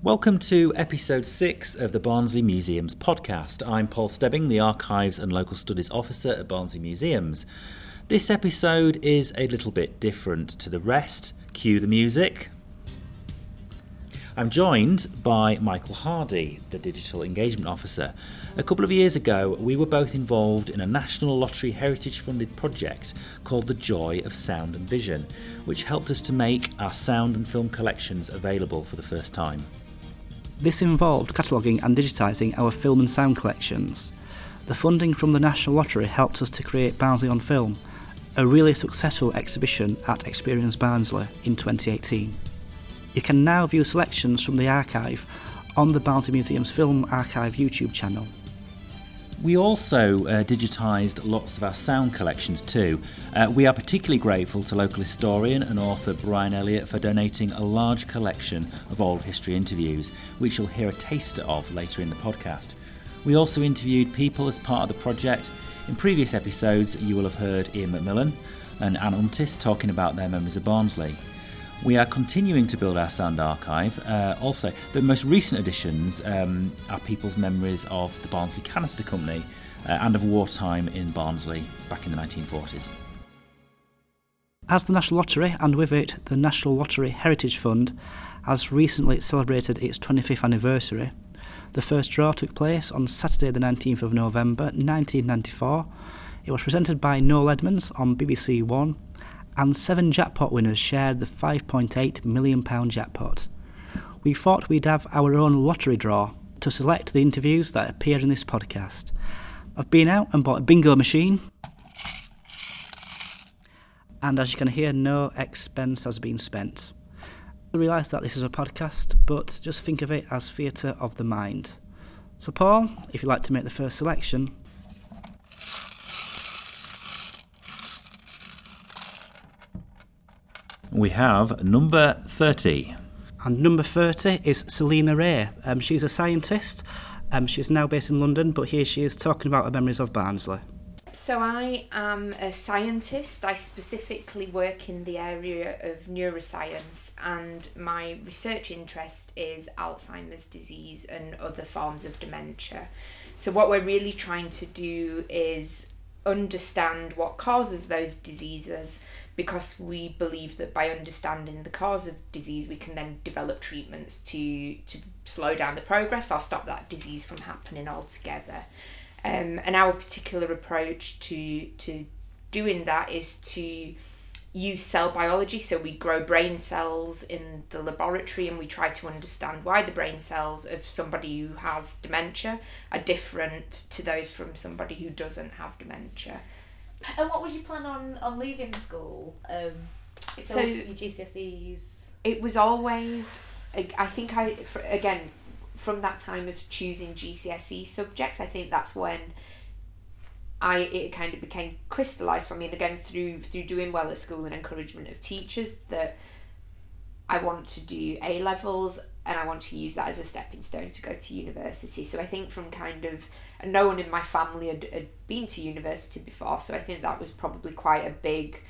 Welcome to episode 6 of the Barnsley Museums podcast. I'm Paul Stebbing, the Archives and Local Studies Officer at Barnsley Museums. This episode is a little bit different to the rest. Cue the music. I'm joined by Michael Hardy, the Digital Engagement Officer. A couple of years ago, we were both involved in a National Lottery Heritage funded project called The Joy of Sound and Vision, which helped us to make our sound and film collections available for the first time. This involved cataloguing and digitising our film and sound collections. The funding from the National Lottery helped us to create Barnsley on Film, a really successful exhibition at Experience Barnsley in 2018. You can now view selections from the archive on the Barnsley Museum's Film Archive YouTube channel. We also uh, digitised lots of our sound collections too. Uh, we are particularly grateful to local historian and author Brian Elliott for donating a large collection of old history interviews, which you'll hear a taster of later in the podcast. We also interviewed people as part of the project. In previous episodes, you will have heard Ian McMillan and Anne Untis talking about their memories of Barnsley. We are continuing to build our sound archive. Uh, also, the most recent additions um, are people's memories of the Barnsley Canister Company uh, and of wartime in Barnsley back in the 1940s. As the National Lottery, and with it the National Lottery Heritage Fund, has recently celebrated its 25th anniversary, the first draw took place on Saturday, the 19th of November 1994. It was presented by Noel Edmonds on BBC One and seven jackpot winners shared the £5.8 million jackpot. We thought we'd have our own lottery draw to select the interviews that appear in this podcast. I've been out and bought a bingo machine, and as you can hear, no expense has been spent. I realise that this is a podcast, but just think of it as theatre of the mind. So, Paul, if you'd like to make the first selection, We have number 30. And number 30 is Selina Ray. Um, she's a scientist. Um, she's now based in London, but here she is talking about her memories of Barnsley. So, I am a scientist. I specifically work in the area of neuroscience, and my research interest is Alzheimer's disease and other forms of dementia. So, what we're really trying to do is understand what causes those diseases because we believe that by understanding the cause of disease we can then develop treatments to to slow down the progress or stop that disease from happening altogether. Um, and our particular approach to to doing that is to use cell biology. So we grow brain cells in the laboratory and we try to understand why the brain cells of somebody who has dementia are different to those from somebody who doesn't have dementia and what would you plan on on leaving school? Um, so, So- your GCSEs. it was always I think I for, again from that time of choosing GCSE subjects I think that's when I it kind of became crystallized for me and again through through doing well at school and encouragement of teachers that I want to do A levels and I want to use that as a stepping stone to go to university. So I think from kind of no one in my family had, had been to university before so I think that was probably quite a big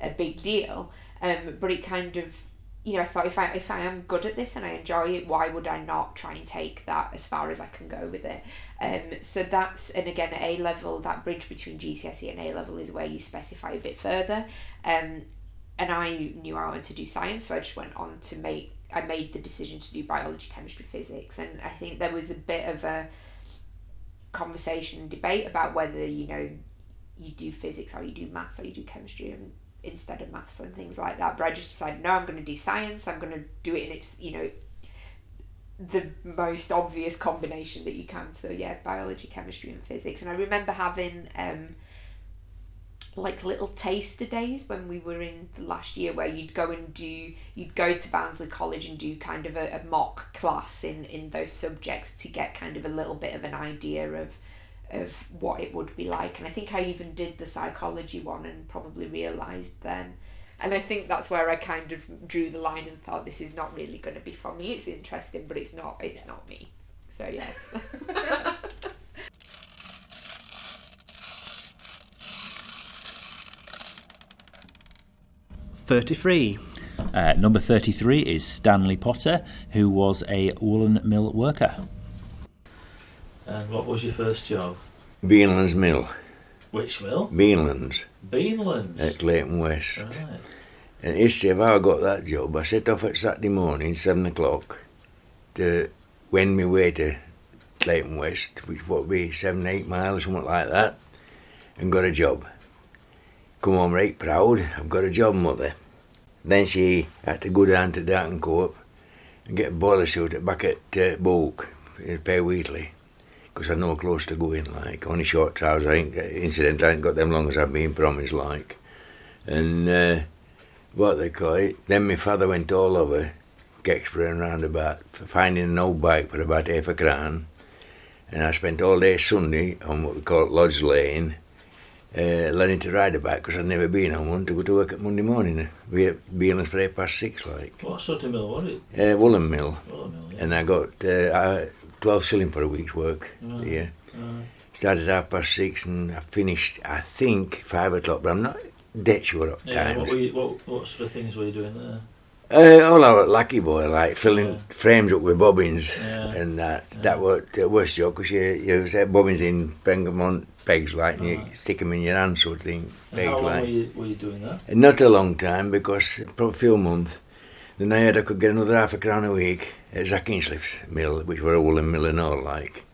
a big deal. Um, but it kind of you know I thought if I if I am good at this and I enjoy it why would I not try and take that as far as I can go with it? Um, so that's and again at A level that bridge between GCSE and A level is where you specify a bit further. Um, and I knew I wanted to do science so I just went on to make I made the decision to do biology chemistry physics and I think there was a bit of a conversation and debate about whether you know you do physics or you do maths or you do chemistry and instead of maths and things like that. But I just decided no I'm going to do science. I'm going to do it in its you know the most obvious combination that you can. So yeah biology chemistry and physics. And I remember having um like little taster days when we were in the last year where you'd go and do you'd go to Barnsley College and do kind of a, a mock class in in those subjects to get kind of a little bit of an idea of of what it would be like. And I think I even did the psychology one and probably realized then. And I think that's where I kind of drew the line and thought this is not really going to be for me. It's interesting but it's not it's not me. So yes 33. Uh, number 33 is Stanley Potter, who was a woolen mill worker. And what was your first job? Beanlands Mill. Which mill? Beanlands Beanlands. at Clayton West. Right. And history of how I got that job, I set off at Saturday morning, seven o'clock, to wend me way to Clayton West, which would be seven, eight miles, something like that, and got a job. Come home right proud, I've got a job, mother. Then she had to go down to Darton and get a boiler suit back at uh, Bulk, in Pay Wheatley, because I had no clothes to go in, like, only short trousers. I ain't, incident, I ain't got them long as I've been promised, like. And uh, what they call it. Then my father went all over Gexborough and roundabout for finding an old bike for about half a crown. And I spent all day Sunday on what we call Lodge Lane, uh, learning to ride a bike because I'd never been on one to go to work at Monday morning. We at Beanlands for half past six, like. What sort of mill was it? Uh, woolen mill. Woolen mill, yeah. And I got uh, uh, 12 shilling for a week's work. Right. Yeah. Right. Started half past six and I finished, I think, five o'clock, but I'm not dead sure of Yeah, times. what, were you, what, what sort of things were you doing there? Uh, all our lucky boy, like filling Yeah. frames up with bobbins Yeah. and that. Yeah. That was the worst job because you you set bobbins in Bengamont pegs like and you stick them in your hand sort of thing. And Pegs how long like. were you, were you doing that? Not a long time because probably a few months. Then I heard I could get another half a crown a week at Zack Inslip's mill, which were a woolen mill and all like.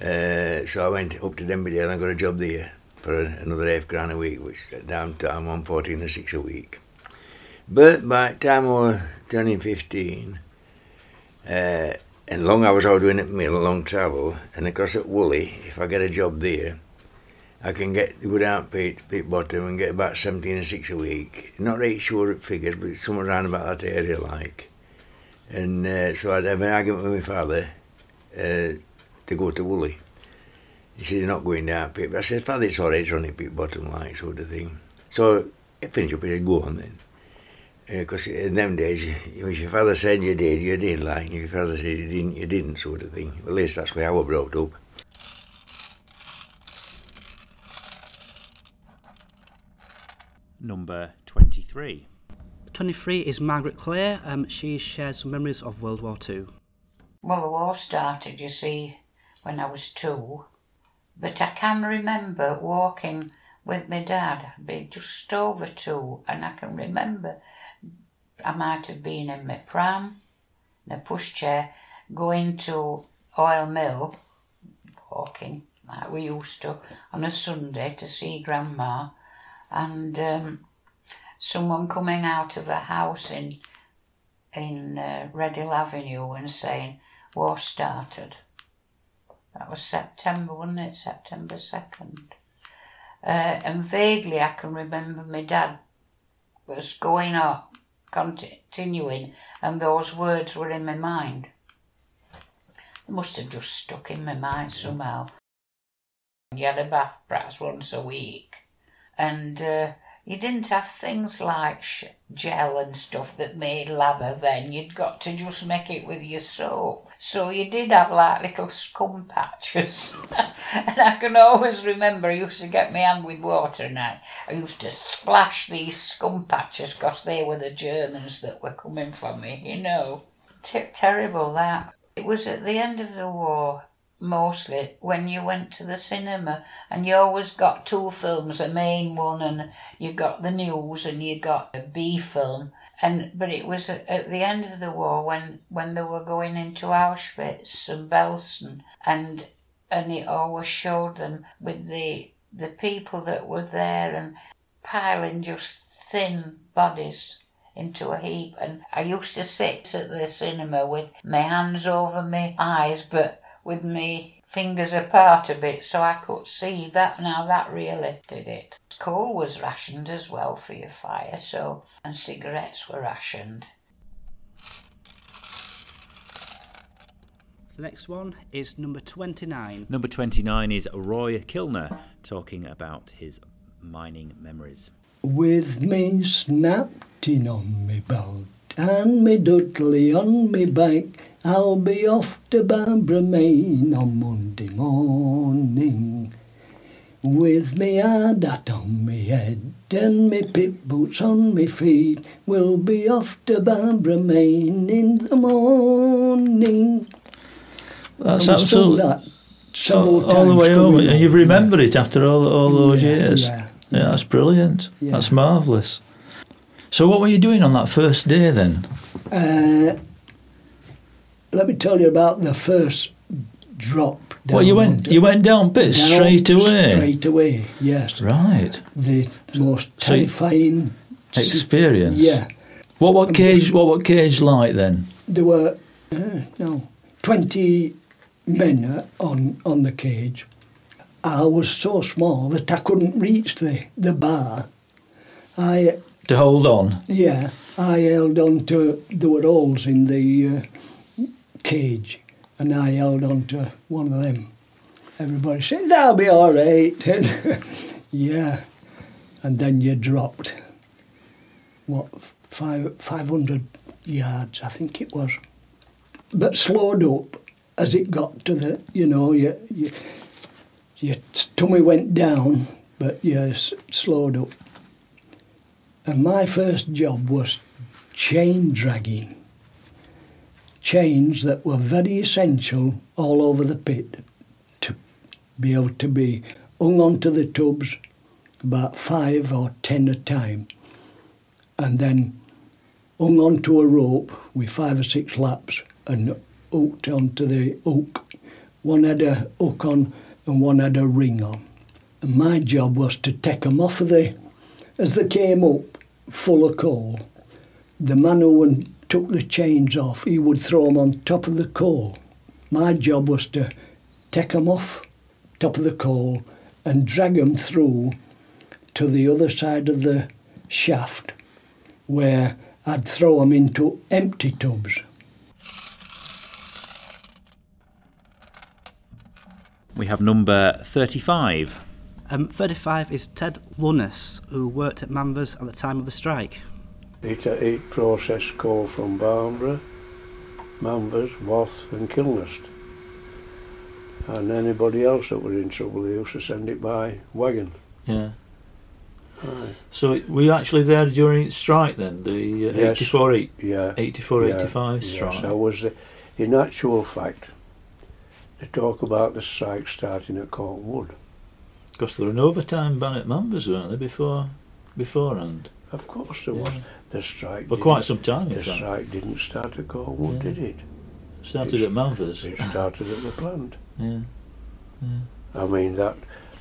Uh, so I went up to Denby Dale and I got a job there for another half crown a week, which down downtown one fourteen or six a week. But by the time I was turning fifteen, uh, and long hours I was doing at mill, long travel, and of course at Woolley, if I get a job there, I can get down Pete, Pete Bottom and get about seventeen or six a week. Not right sure at figures, but somewhere around about that area like. And uh, so I'd have an argument with my father uh, to go to Woolley. He said, You're not going down Pete. But I said, Father, it's all right, it's only Pete Bottom like sort of thing. So I finished up, he said, Go on then. Because in them days, if your father said you did, you did like. If your father said you didn't, you didn't sort of thing. At least that's way I was brought up. Number 23. 23 is Margaret Clare. Um, she shares some memories of World War Two. Well, the war started, you see, when I was two. But I can remember walking with my dad. I'd be just over two, and I can remember I might have been in my pram, in a pushchair, going to oil mill, walking like we used to on a Sunday to see grandma, and um, someone coming out of a house in in uh, Red Hill Avenue and saying, War started. That was September, wasn't it? September 2nd. Uh, and vaguely I can remember my dad was going up, continuing, and those words were in my mind. They must have just stuck in my mind somehow. You had a bath perhaps once a week, and uh, you didn't have things like sh- gel and stuff that made lather then. You'd got to just make it with your soap. So you did have like little scum patches. and I can always remember I used to get my hand with water and I, I used to splash these scum patches because they were the Germans that were coming for me, you know. T- terrible that. It was at the end of the war mostly when you went to the cinema and you always got two films a main one and you got the news and you got a b film. And but it was at, the end of the war when when they were going into auschwitz and belsen and and it always showed them with the the people that were there and piling just thin bodies into a heap. And I used to sit at the cinema with my hands over my eyes but with me fingers apart a bit so I could see that now that really did it. Coal was rationed as well for your fire so and cigarettes were rationed. The next one is number 29. Number 29 is Roy Kilner talking about his mining memories. With me snapping on me belt and me Dudley on me back, I'll be off to Barbara Main on Monday morning. With me hard hat on me head and me pit boots on me feet. We'll be off to Barbara Main in the morning. That's And we sung absolutely that all, all the way and you've home. remembered it after all all those Yeah, years. yeah. Yeah, that's brilliant. Yeah. That's marvellous. So, what were you doing on that first day then? Uh, let me tell you about the first drop. well, you went you went down pit down straight away. Straight away, yes. Right. The most So terrifying Experience. Yeah, What what cage what what cage like then? there were uh, no twenty men uh, on on the cage. I was so small that I couldn't reach the the bar. I To hold on. yeah, I held on to there were holes in the uh, cage, and I held on to one of them. Everybody said that'll be all right. yeah, and then you dropped. What five five hundred yards, I think it was, but slowed up as it got to the you know you, you your tummy went down, but you slowed up. And my first job was chain dragging. Chains that were very essential all over the pit to be able to be hung onto the tubs about five or ten at a time, and then hung onto a rope with five or six laps and hooked onto the hook. One had a hook on and one had a ring on. And my job was to take them off of the, as they came up, full of coal. The man who went- took the chains off, he would throw them on top of the coal. My job was to take them off top of the coal and drag them through to the other side of the shaft where I'd throw them into empty tubs. We have number 35. Um, 35 is Ted Lunnis, who worked at Manvers at the time of the strike. It, eight processed coal from Barnburgh, Manvers, Wath and Kilnhurst. And anybody else that were in trouble, they used to send it by wagon. Yeah. Aye. So were you actually there during strike then? The uh, Yes. 84, eight- Yeah. 84 yeah, 85 yes, strike? I was, uh, in actual fact, they talk about the strike starting at Cortonwood. Because there were an overtime ban at Manvers, weren't there, before, beforehand? Of course there was. Yeah. The strike For quite some time, The strike didn't start at Wood, Yeah. did it? Started It's- at Manvers. It started at the plant. Yeah. I mean that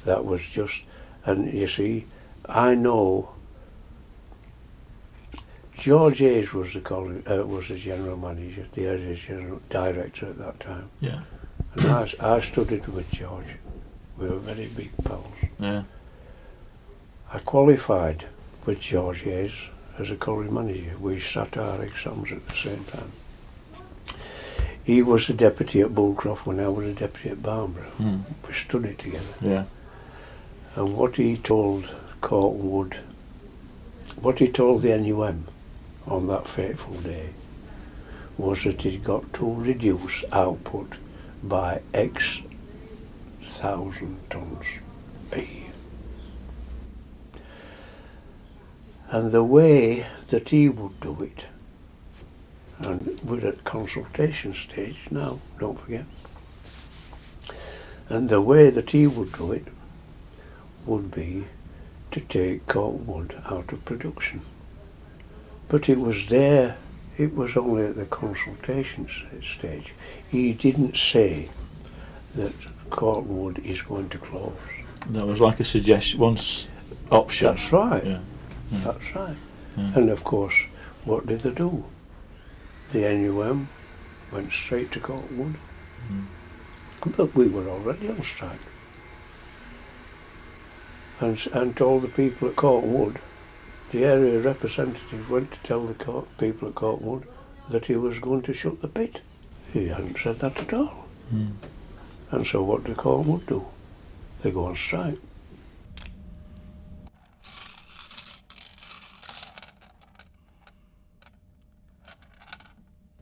that was just, and you see, I know. George Hayes was the colliery, uh, was the general manager, the area general director at that time, Yeah. and I, I studied with George. We were very big pals. Yeah. I qualified with George Hayes as a colliery manager. We sat our exams at the same time. He was the deputy at Bullcroft when I was a deputy at Barnburgh. Mm. We studied together. Yeah. And what he told Cortonwood, what he told the NUM on that fateful day, was that he'd got to reduce output by X thousand tons a year. And the way that he would do it, and we're at consultation stage now, don't forget, and the way that he would do it would be to take Wood out of production. But it was there, it was only at the consultation stage. He didn't say that Wood is going to close. That was like a suggestion, once option. That's right, Yeah. Mm. that's right. Yeah. And of course, what did they do? The NUM went straight to Wood. Mm. But we were already on strike. And, and told the people at Cortonwood, the area representative went to tell the court, people at Cortonwood that he was going to shut the pit. He hadn't said that at all. Mm. And so what did Cortonwood do? They go on strike.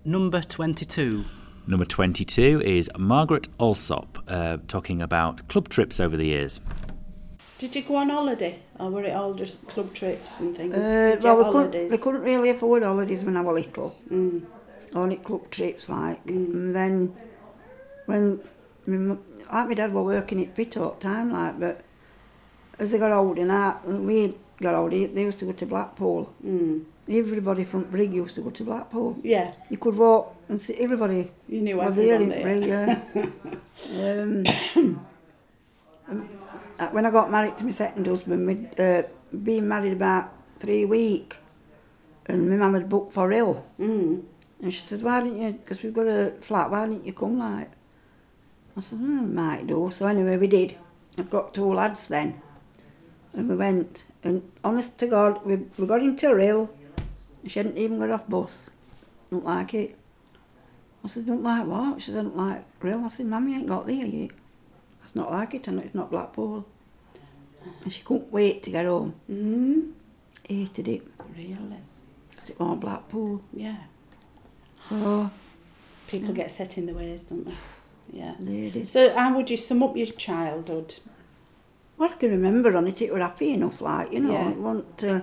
Number 22. Number 22 is Margaret Alsop, uh, talking about club trips over the years. Did you go on holiday, or were it all just club trips and things? Uh, Did you well, we have couldn't, we couldn't really afford holidays when I was little. Mm. Only club trips, like. And then, when, my, mu- like my dad were working at Pit all the time, like, but as they got older and that, and we got older, they used to go to Blackpool. Mm. Everybody from Brig used to go to Blackpool. Yeah, You could walk and see everybody you knew were there in. Brig, yeah. um, uh, when I got married to my second husband, we'd uh, been married about three weeks, and my mum had booked for ill. Mm. And she said, why didn't you, because we've got a flat, why didn't you come, like? I said, mm, might do. So anyway, we did. I've got two lads then. And we went. And honest to God, we, we got into Rhyl. She hadn't even got off bus. Don't like it. I said, don't like what? She said, don't like Rhyl. I said, Mum, you ain't got there yet. It's not like it, and it's not Blackpool. And she couldn't wait to get home. Mm. Hated it, Really? because it was Blackpool. Yeah. So, People get set in their ways, don't they? Yeah. it is. So, how would you sum up your childhood? What I can remember on it, it were happy enough, like, you know, Yeah. it wasn't, uh,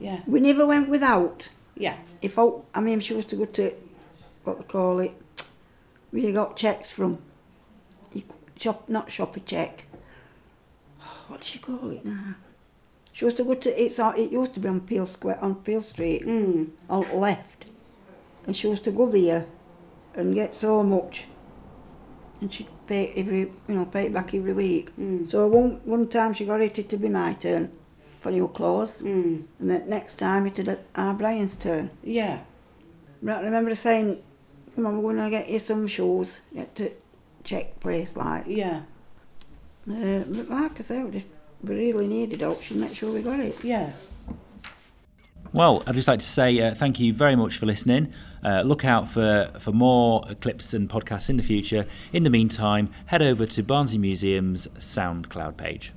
Yeah. we never went without. Yeah. If I, I mean, she was to go to, what they call it, where you got checks from, you, shop, not shop a check, what do you call it now? She was to go to, it's, it used to be on Peel Square, on Peel Street, Mm. on left. And she was to go there and get so much. And she'd pay it every, you know, pay it back every week. Mm. So one, one time she got it to be my turn for your clothes. Mm. And then next time it had our Brian's turn. Yeah. But I remember saying, Come on, we're going to get you some shoes. Get to check place like. Yeah. Uh, but like I said, if we really needed help, she'd make sure we got it. Yeah. Well, I'd just like to say uh, thank you very much for listening. Uh, look out for, for more clips and podcasts in the future. In the meantime, head over to Barnsley Museum's SoundCloud page.